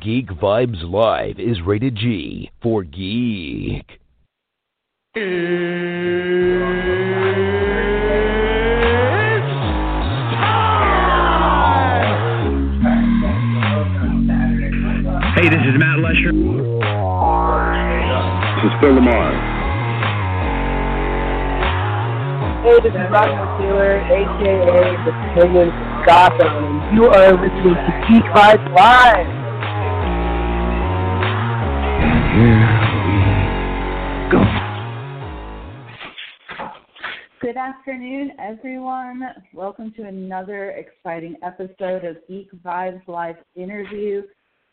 Geek Vibes Live is rated G for geek. Hey, this is Matt Lesher. This is Phil LaMarr. Hey, this is Roger Taylor, aka the Penguin from Gotham, you are listening to Geek Vibes Live. Good afternoon, everyone. Welcome to another exciting episode of Geek Vibes Live interview.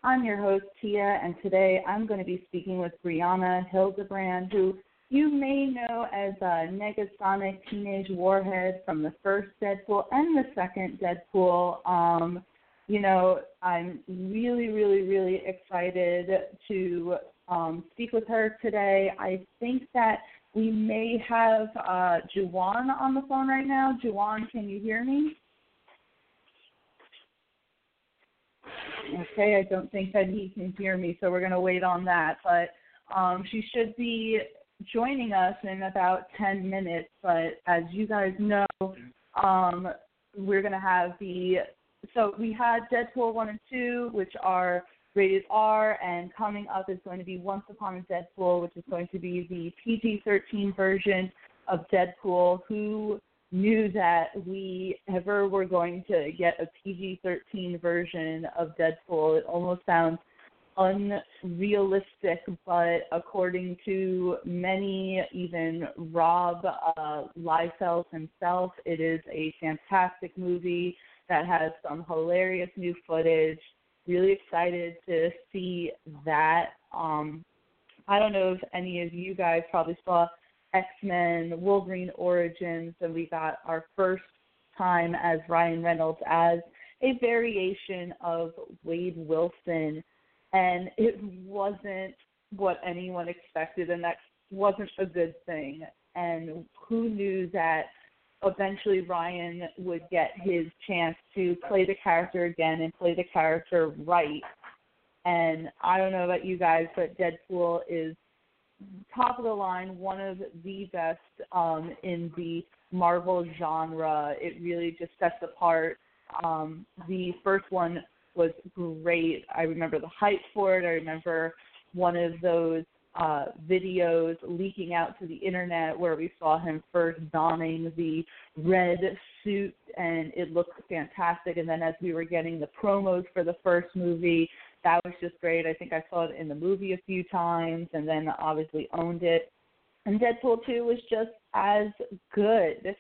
I'm your host, Tia, and today I'm going to be speaking with Brianna Hildebrand, who you may know as a Negasonic Teenage Warhead from the first Deadpool and the second Deadpool. Um, you know, I'm really, really, really excited to um, speak with her today. I think that we may have uh, Juwan on the phone right now. Juwan, can you hear me? Okay, I don't think that he can hear me, so we're going to wait on that. But um, she should be joining us in about 10 minutes. But as you guys know, um, we're going to have the. So we had Deadpool 1 and 2, which are rated R, and coming up is going to be Once Upon a Deadpool, which is going to be the PG 13 version of Deadpool. Who knew that we ever were going to get a PG 13 version of Deadpool? It almost sounds unrealistic, but according to many, even Rob uh, Liefeld himself, it is a fantastic movie that has some hilarious new footage. Really excited to see that. Um, I don't know if any of you guys probably saw X Men Wolverine Origins, and we got our first time as Ryan Reynolds as a variation of Wade Wilson and it wasn't what anyone expected, and that wasn't a good thing. And who knew that eventually Ryan would get his chance to play the character again and play the character right. And I don't know about you guys, but Deadpool is top of the line, one of the best um, in the Marvel genre. It really just sets apart. Um, the first one was great. I remember the hype for it. I remember one of those uh, videos leaking out to the internet where we saw him first donning the red suit and it looked fantastic. And then as we were getting the promos for the first movie, that was just great. I think I saw it in the movie a few times and then obviously owned it. And Deadpool 2 was just as good,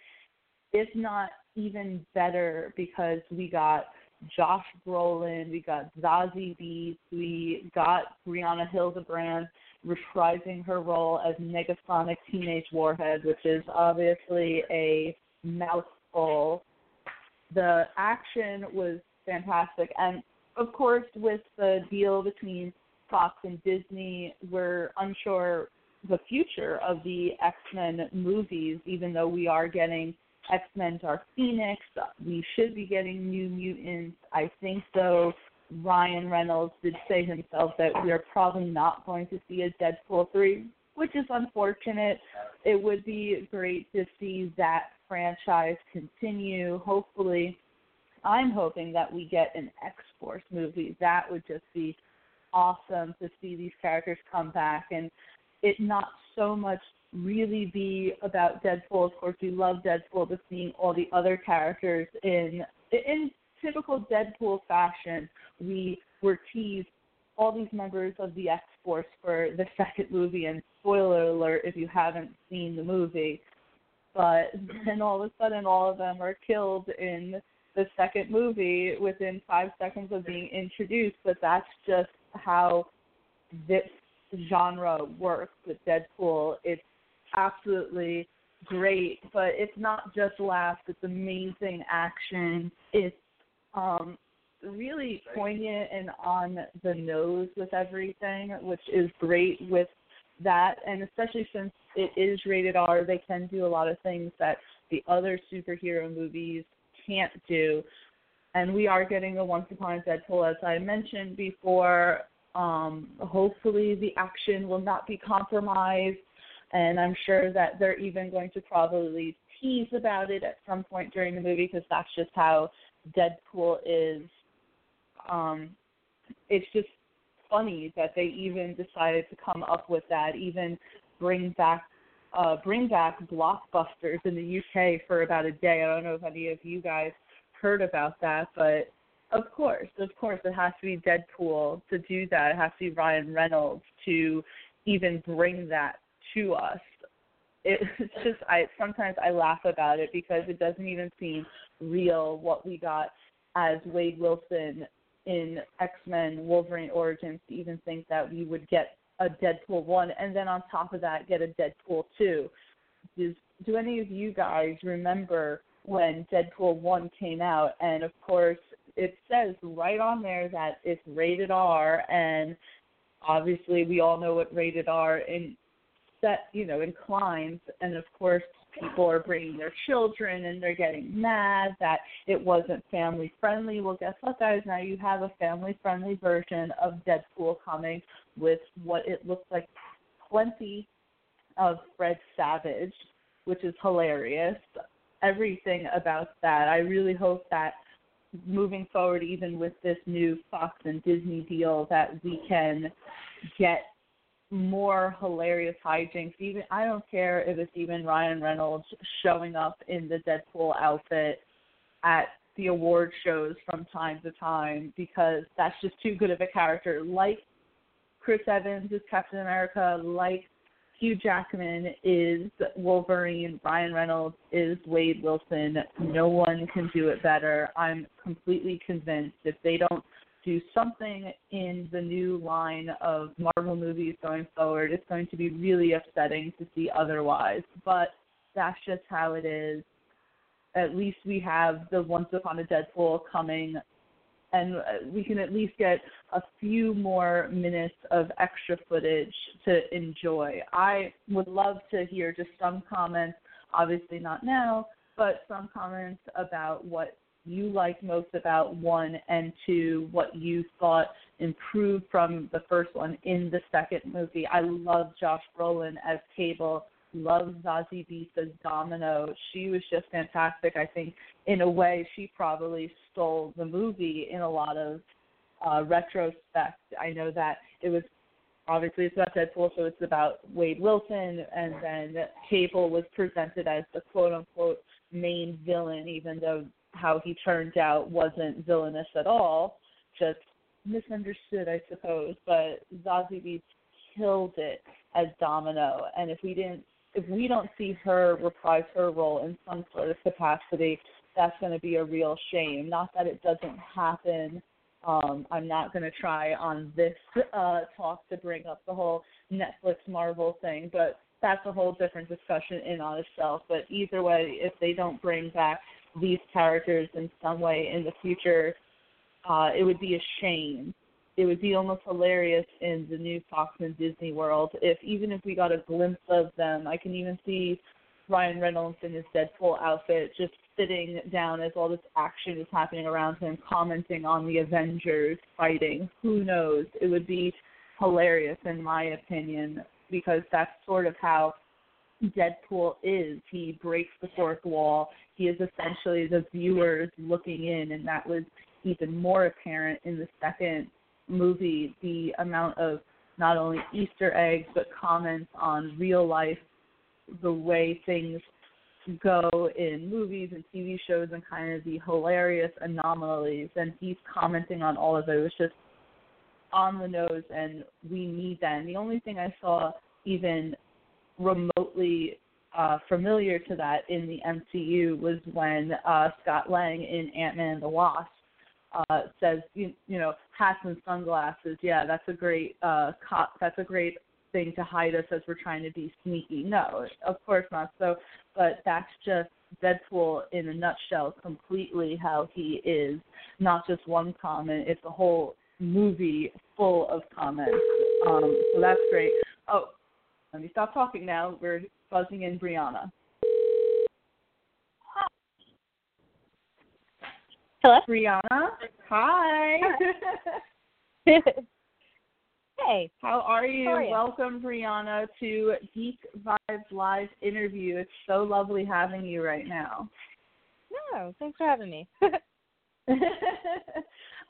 if not even better, because we got Josh Brolin, we got Zazie Beetz, we got Brianna Hildebrand reprising her role as Negasonic Teenage Warhead, which is obviously a mouthful. The action was fantastic, and of course, with the deal between Fox and Disney, we're unsure the future of the X Men movies, even though we are getting X Men Dark Phoenix. We should be getting New Mutants. I think though Ryan Reynolds did say himself that we are probably not going to see a Deadpool three, which is unfortunate. It would be great to see that franchise continue. Hopefully, I'm hoping that we get an X Force movie. That would just be awesome to see these characters come back and it not so much really be about Deadpool. Of course, we love Deadpool, but seeing all the other characters in in typical Deadpool fashion, we were teased all these members of the X Force for the second movie. And spoiler alert, if you haven't seen the movie, but then all of a sudden, all of them are killed in the second movie within five seconds of being introduced. But that's just how this genre works with Deadpool. It's absolutely great, but it's not just laughs, it's amazing action. It's um really poignant and on the nose with everything, which is great with that and especially since it is rated R, they can do a lot of things that the other superhero movies can't do. and we are getting a Once Upon a Deadpool, as I mentioned before. Um, hopefully, the action will not be compromised, and I'm sure that they're even going to probably tease about it at some point during the movie because that's just how Deadpool is. Um, it's just funny that they even decided to come up with that, even bring back uh, bring back blockbusters in the UK for about a day. I don't know if any of you guys heard about that, but of course, of course, it has to be Deadpool to do that. It has to be Ryan Reynolds to even bring that to us. It's just I sometimes I laugh about it because it doesn't even seem real what we got as Wade Wilson in X Men Wolverine Origins to even think that we would get a Deadpool one, and then on top of that, get a Deadpool two. Does do any of you guys remember when Deadpool one came out? And of course, it says right on there that it's rated R, and obviously we all know what rated R in set you know inclines, and of course people are bringing their children and they're getting mad that it wasn't family friendly. Well, guess what, guys? Now you have a family friendly version of Deadpool coming with what it looks like plenty of Fred Savage, which is hilarious. Everything about that. I really hope that moving forward, even with this new Fox and Disney deal, that we can get more hilarious hijinks. Even I don't care if it's even Ryan Reynolds showing up in the Deadpool outfit at the award shows from time to time because that's just too good of a character. Like Chris Evans is Captain America, like Hugh Jackman is Wolverine, Ryan Reynolds is Wade Wilson. No one can do it better. I'm completely convinced if they don't do something in the new line of Marvel movies going forward. It's going to be really upsetting to see otherwise, but that's just how it is. At least we have the Once Upon a Deadpool coming, and we can at least get a few more minutes of extra footage to enjoy. I would love to hear just some comments, obviously not now, but some comments about what you liked most about one and two, what you thought improved from the first one in the second movie. I love Josh Brolin as Cable. Love Zazie Beetz as Domino. She was just fantastic. I think in a way she probably stole the movie in a lot of uh, retrospect. I know that it was obviously it's about Deadpool, so it's about Wade Wilson, and then Cable was presented as the quote unquote main villain, even though how he turned out wasn't villainous at all, just misunderstood, I suppose. But Zazie Beetz killed it as Domino, and if we didn't, if we don't see her reprise her role in some sort of capacity, that's going to be a real shame. Not that it doesn't happen. Um, I'm not going to try on this uh, talk to bring up the whole Netflix Marvel thing, but that's a whole different discussion in on itself. But either way, if they don't bring back these characters in some way in the future, uh, it would be a shame. It would be almost hilarious in the new Fox and Disney world if even if we got a glimpse of them, I can even see Ryan Reynolds in his Deadpool outfit just sitting down as all this action is happening around him, commenting on the Avengers fighting. Who knows? It would be hilarious in my opinion because that's sort of how Deadpool is. He breaks the fourth wall. He is essentially the viewers looking in, and that was even more apparent in the second movie. The amount of not only Easter eggs but comments on real life, the way things go in movies and TV shows, and kind of the hilarious anomalies. And he's commenting on all of it. It was just on the nose, and we need that. And the only thing I saw even remotely uh, familiar to that in the MCU was when uh, Scott Lang in Ant Man and the Wasp uh, says, you, you know, hats and sunglasses. Yeah, that's a great uh, co- that's a great thing to hide us as we're trying to be sneaky. No, of course not. So, but that's just Deadpool in a nutshell, completely how he is. Not just one comment; it's a whole movie full of comments. Um, so that's great. Oh, let me stop talking now. We're buzzing in Brianna. Hello? Brianna. Hi. hey. How are you? How are you? Welcome, Brianna, to Geek Vibes Live interview. It's so lovely having you right now. No, thanks for having me.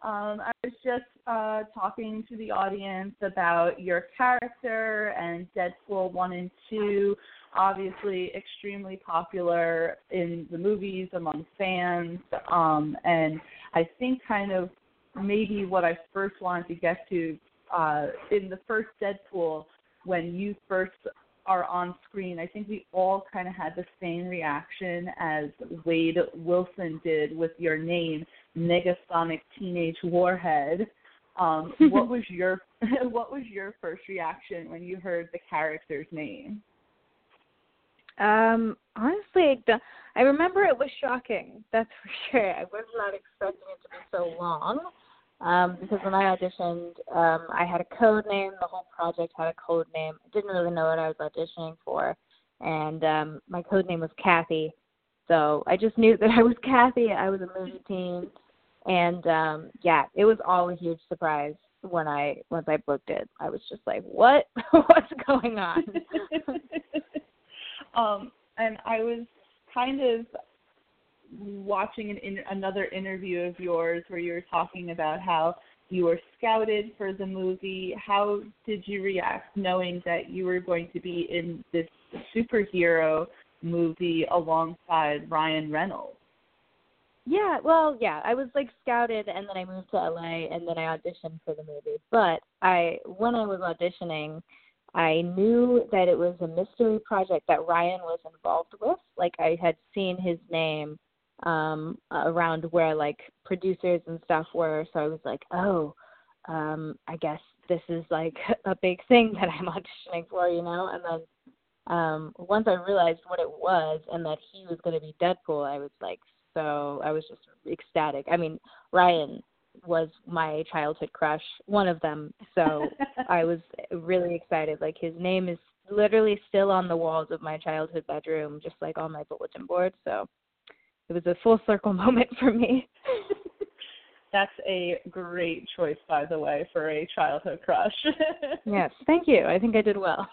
um, I was just uh, talking to the audience about your character and Deadpool 1 and 2. Obviously, extremely popular in the movies among fans. Um, and I think kind of maybe what I first wanted to get to uh, in the first Deadpool, when you first are on screen, I think we all kind of had the same reaction as Wade Wilson did with your name, Negasonic Teenage Warhead. Um, what was your what was your first reaction when you heard the character's name? Um, honestly, I, don't, I remember it was shocking. That's for sure. I was not expecting it to be so long. Um, because when I auditioned, um, I had a code name. The whole project had a code name. I didn't really know what I was auditioning for, and um, my code name was Kathy. So I just knew that I was Kathy. I was a movie teen, and um, yeah, it was all a huge surprise when I once I booked it. I was just like, "What? What's going on?" um, and I was kind of watching an in, another interview of yours where you were talking about how you were scouted for the movie. How did you react knowing that you were going to be in this superhero movie alongside Ryan Reynolds? Yeah, well, yeah, I was like scouted and then I moved to LA and then I auditioned for the movie. But I when I was auditioning, I knew that it was a mystery project that Ryan was involved with. Like I had seen his name um around where like producers and stuff were, so I was like, "Oh, um I guess this is like a big thing that I'm auditioning for, you know?" And then um once I realized what it was and that he was going to be Deadpool, I was like so I was just ecstatic. I mean, Ryan was my childhood crush, one of them. So I was really excited. Like his name is literally still on the walls of my childhood bedroom, just like on my bulletin board. So it was a full circle moment for me. That's a great choice, by the way, for a childhood crush. yes, thank you. I think I did well.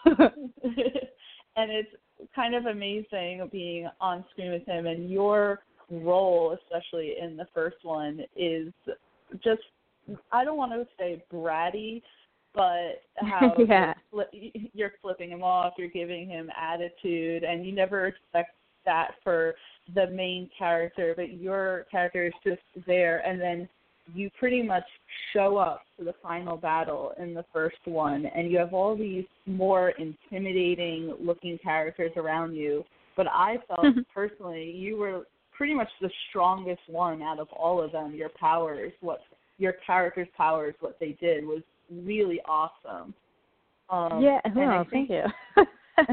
And it's kind of amazing being on screen with him and your role, especially in the first one, is just I don't want to say bratty, but how yeah. you're, fli- you're flipping him off, you're giving him attitude, and you never expect that for the main character, but your character is just there, and then you pretty much show up for the final battle in the first one, and you have all these more intimidating looking characters around you. But I felt personally you were pretty much the strongest one out of all of them. Your powers, what your character's powers, what they did was really awesome. Um, yeah, no, I thank think- you.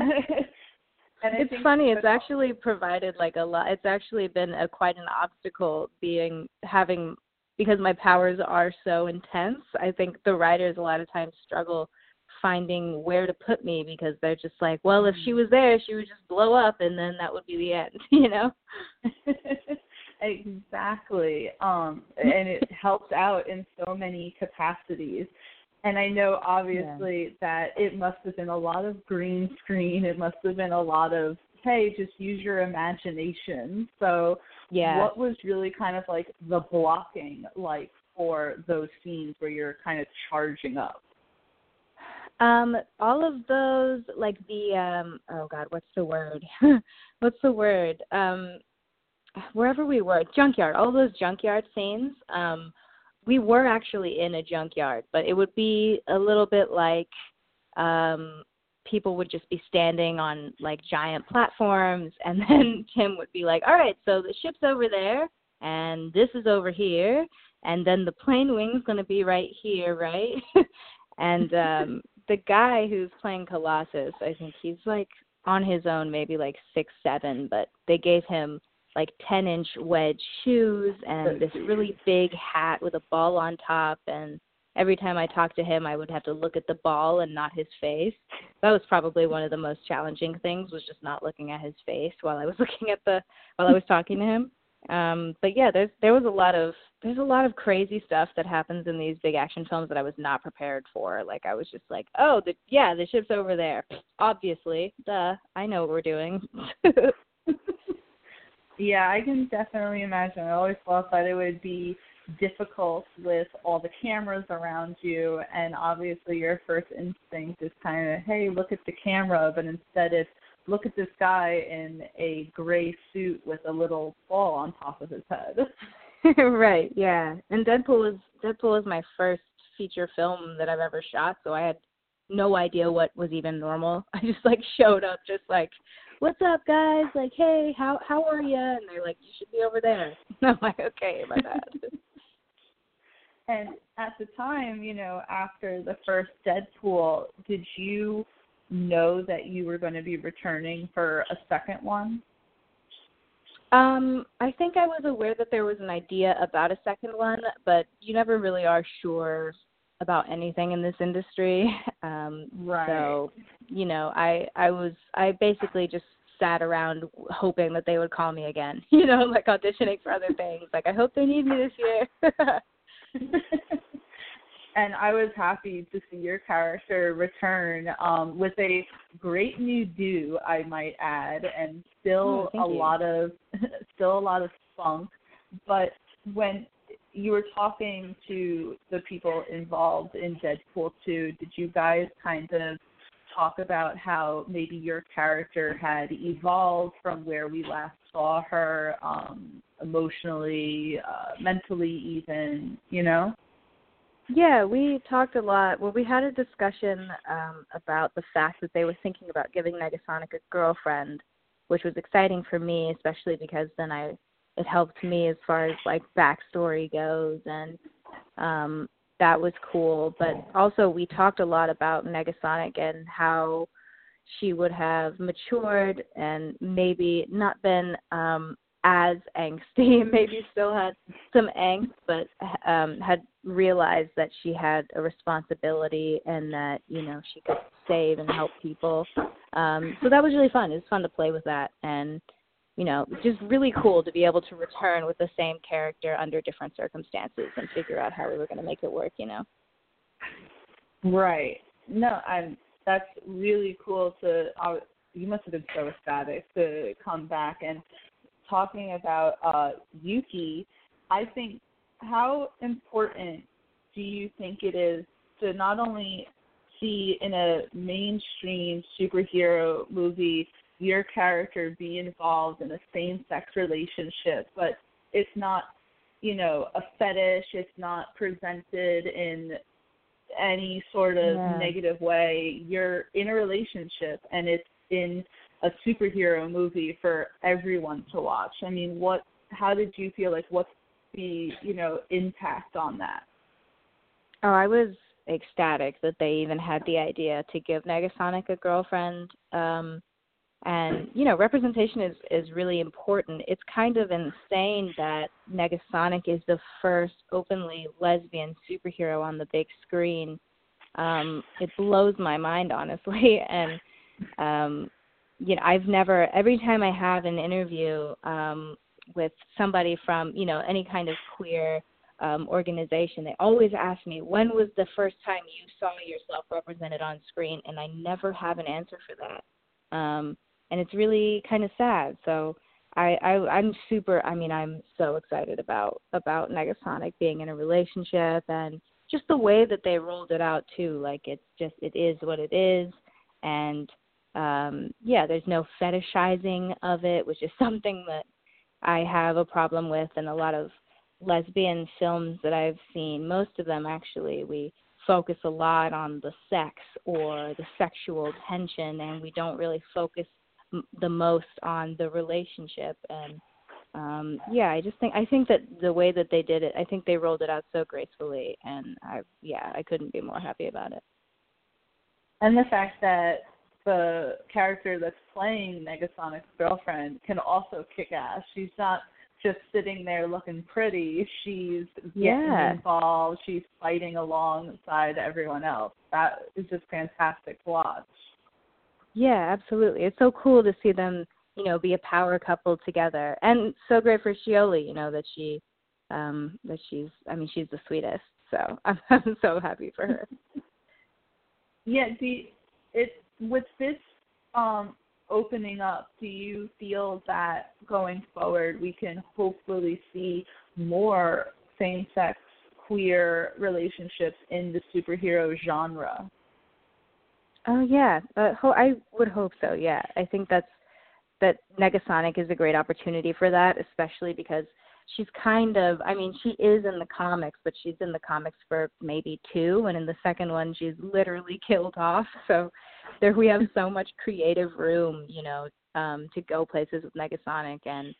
and it's funny. It's actually provided like a lot. It's actually been a quite an obstacle being having because my powers are so intense. I think the writers a lot of times struggle finding where to put me because they're just like, well, if she was there, she would just blow up, and then that would be the end, you know. exactly. Um, and it helps out in so many capacities. And I know obviously that it must have been a lot of green screen. It must have been a lot of hey, just use your imagination. So Yeah. what was really kind of like the blocking like for those scenes where you're kind of charging up? Um, all of those, like the um, oh god, what's the word? what's the word? Um, wherever we were, junkyard. All those junkyard scenes. Um, we were actually in a junkyard, but it would be a little bit like um people would just be standing on like giant platforms and then Tim would be like, "All right, so the ship's over there and this is over here and then the plane wing's going to be right here, right?" and um the guy who's playing Colossus, I think he's like on his own maybe like 6 7, but they gave him like 10 inch wedge shoes and this really big hat with a ball on top and every time I talked to him I would have to look at the ball and not his face. That was probably one of the most challenging things was just not looking at his face while I was looking at the while I was talking to him. Um, but yeah, there's there was a lot of there's a lot of crazy stuff that happens in these big action films that I was not prepared for. Like I was just like, oh, the yeah, the ship's over there. Obviously, duh, I know what we're doing. yeah, I can definitely imagine. I always thought that it would be difficult with all the cameras around you and obviously your first instinct is kind of hey look at the camera but instead it's look at this guy in a gray suit with a little ball on top of his head. Right yeah. And deadpool was deadpool was my first feature film that i've ever shot so i had no idea what was even normal. I just like showed up just like what's up guys? Like hey how how are you and they're like you should be over there. And i'm like okay my bad and at the time, you know, after the first Deadpool, did you know that you were going to be returning for a second one? Um, I think I was aware that there was an idea about a second one, but you never really are sure about anything in this industry. Um, right. So, you know, I I was I basically just sat around hoping that they would call me again. You know, like auditioning for other things. Like I hope they need me this year. and I was happy to see your character return um, with a great new do, I might add, and still oh, a you. lot of still a lot of funk. But when you were talking to the people involved in Deadpool 2, did you guys kind of talk about how maybe your character had evolved from where we last saw her um, emotionally, uh, mentally, even, you know? Yeah, we talked a lot. Well, we had a discussion um, about the fact that they were thinking about giving Negasonic a girlfriend, which was exciting for me, especially because then I it helped me as far as like backstory goes, and um, that was cool. But also, we talked a lot about Negasonic and how she would have matured and maybe not been um as angsty and maybe still had some angst but um had realized that she had a responsibility and that you know she could save and help people. Um so that was really fun. It was fun to play with that and you know just really cool to be able to return with the same character under different circumstances and figure out how we were going to make it work you know? Right. No i'm that's really cool to. Uh, you must have been so ecstatic to come back and talking about uh, Yuki. I think how important do you think it is to not only see in a mainstream superhero movie your character be involved in a same sex relationship, but it's not, you know, a fetish, it's not presented in any sort of yeah. negative way. You're in a relationship and it's in a superhero movie for everyone to watch. I mean, what how did you feel like what's the, you know, impact on that? Oh, I was ecstatic that they even had the idea to give Negasonic a girlfriend. Um and you know representation is is really important it's kind of insane that negasonic is the first openly lesbian superhero on the big screen um it blows my mind honestly and um you know i've never every time i have an interview um with somebody from you know any kind of queer um organization they always ask me when was the first time you saw yourself represented on screen and i never have an answer for that um and it's really kind of sad. So I, I I'm super. I mean, I'm so excited about about Negasonic being in a relationship and just the way that they rolled it out too. Like it's just it is what it is, and um yeah, there's no fetishizing of it, which is something that I have a problem with in a lot of lesbian films that I've seen. Most of them actually we focus a lot on the sex or the sexual tension and we don't really focus the most on the relationship and um yeah i just think i think that the way that they did it i think they rolled it out so gracefully and i yeah i couldn't be more happy about it and the fact that the character that's playing Negasonic's girlfriend can also kick ass. She's not just sitting there looking pretty. She's getting yeah. involved. She's fighting alongside everyone else. That is just fantastic to watch. Yeah, absolutely. It's so cool to see them you know, be a power couple together. And so great for Shioli, you know, that she um that she's I mean, she's the sweetest. So I'm I'm so happy for her. yeah, the it with this um opening up, do you feel that going forward we can hopefully see more same sex queer relationships in the superhero genre? Oh yeah, uh, ho- I would hope so. Yeah, I think that's that Negasonic is a great opportunity for that, especially because she's kind of I mean, she is in the comics, but she's in the comics for maybe two and in the second one she's literally killed off. So there we have so much creative room, you know, um to go places with Negasonic and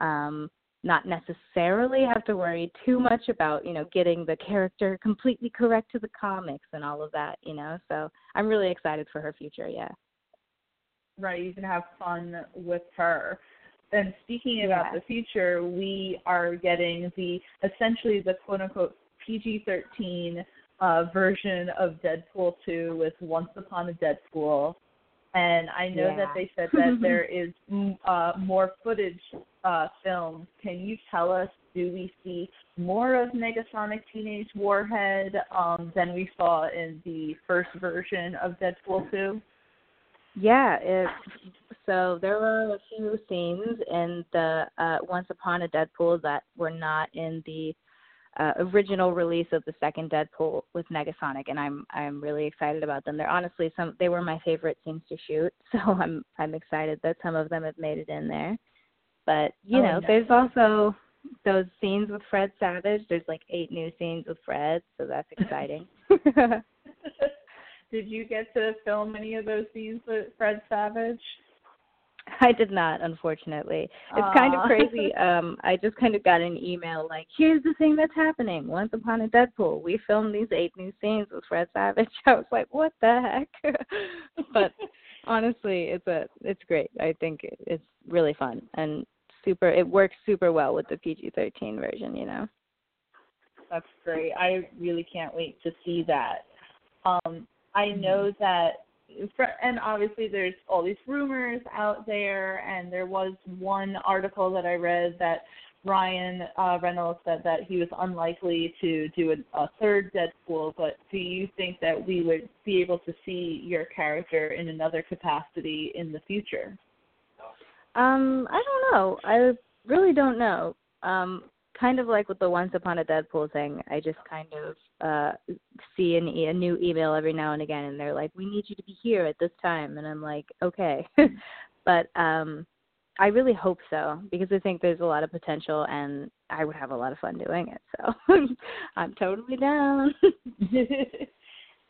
um not necessarily have to worry too much about, you know, getting the character completely correct to the comics and all of that, you know. So I'm really excited for her future, yeah right you can have fun with her and speaking about yeah. the future we are getting the essentially the quote unquote pg-13 uh, version of deadpool 2 with once upon a deadpool and i know yeah. that they said that there is uh, more footage uh, filmed can you tell us do we see more of Negasonic Teenage Warhead um, than we saw in the first version of Deadpool 2? Yeah, it, so there were a few scenes in the uh, Once Upon a Deadpool that were not in the uh, original release of the second Deadpool with Negasonic, and I'm I'm really excited about them. They're honestly some they were my favorite scenes to shoot, so I'm I'm excited that some of them have made it in there. But you oh, know, nice. there's also those scenes with Fred Savage. There's like eight new scenes with Fred, so that's exciting. Did you get to film any of those scenes with Fred Savage? I did not, unfortunately. It's Aww. kind of crazy. Um, I just kind of got an email like, "Here's the thing that's happening. Once upon a Deadpool, we filmed these eight new scenes with Fred Savage." I was like, "What the heck?" but honestly, it's a it's great. I think it's really fun and super. It works super well with the PG-13 version. You know. That's great. I really can't wait to see that. Um, I know that, and obviously there's all these rumors out there, and there was one article that I read that Ryan uh, Reynolds said that he was unlikely to do a, a third Deadpool, but do you think that we would be able to see your character in another capacity in the future? Um, I don't know. I really don't know. Um, kind of like with the Once Upon a Deadpool thing, I just kind of uh see an e- a new email every now and again, and they're like, "We need you to be here at this time," and I'm like, "Okay," but um I really hope so because I think there's a lot of potential, and I would have a lot of fun doing it. So I'm totally down.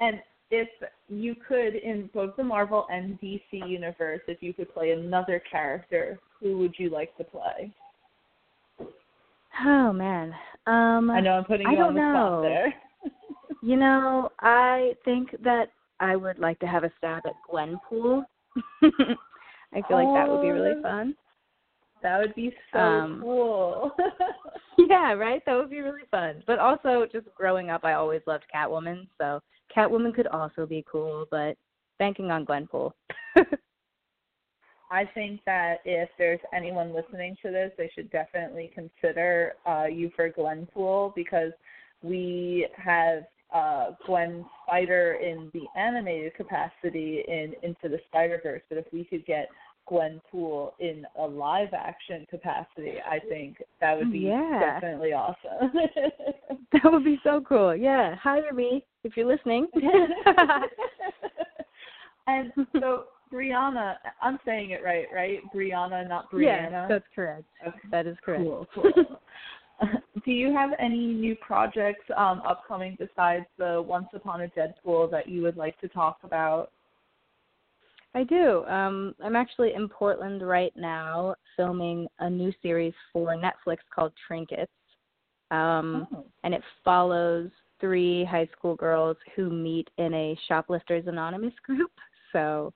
and if you could, in both the Marvel and DC universe, if you could play another character, who would you like to play? Oh man. Um I know I'm putting you I don't on the know. spot there. you know, I think that I would like to have a stab at Gwenpool. I feel like that would be really Oh, fun. That would be so Um, cool. Yeah, right? That would be really fun. But also just growing up I always loved Catwoman, so Catwoman could also be cool, but banking on Gwenpool. I think that if there's anyone listening to this, they should definitely consider uh, you for Gwenpool because we have uh, Gwen Spider in the animated capacity in Into the Spider Verse, but if we could get Gwenpool in a live action capacity, I think that would be Yeah. definitely awesome. that would be so cool. Yeah. Hire me if you're listening. and so Brianna, I'm saying it right, right? Brianna, not Brianna. Yes, that's correct. Okay. That is correct. Cool, cool. Do you have any new projects um, upcoming besides the Once Upon a Deadpool that you would like to talk about? I do. Um, I'm actually in Portland right now filming a new series for Netflix called Trinkets. Um, Oh. and it follows three high school girls who meet in a shoplifters anonymous group so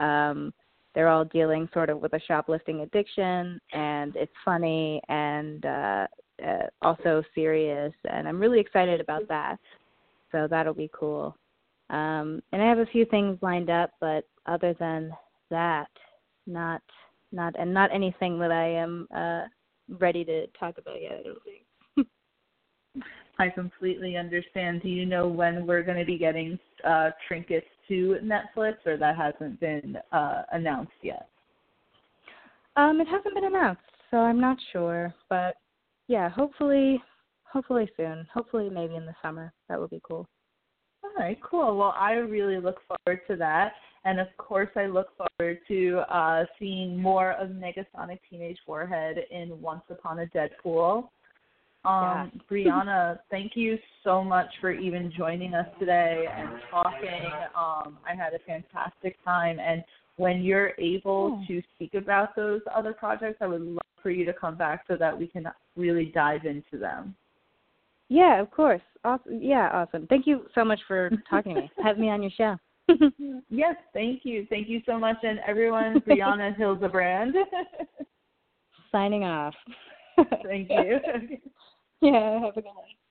um they're all dealing sort of with a shoplifting addiction and it's funny and uh, uh also serious and i'm really excited about that so that'll be cool um and i have a few things lined up but other than that not not and not anything that I am uh ready to talk about yet. I don't think. I completely understand. Do you know when we're going to be getting uh, Trinkets to Netflix, or that hasn't been uh, announced yet? Um, it hasn't been announced, so I'm not sure. But yeah, hopefully, hopefully soon. Hopefully, maybe in the summer. That would be cool. All right, cool. Well, I really look forward to that. And of course, I look forward to uh, seeing more of Negasonic Teenage Warhead in Once Upon a Deadpool. Um, Yeah. Brianna, thank you so much for even joining us today and talking. Um, I had a fantastic time. And when you're able Oh. to speak about those other projects, I would love for you to come back so that we can really dive into them. Yeah, of course. Awesome. Yeah, awesome. Thank you so much for talking to me. Have me on your show. Yes, thank you. Thank you so much. And everyone, Brianna Hildebrand. Signing off. thank you. Yeah, have a good night.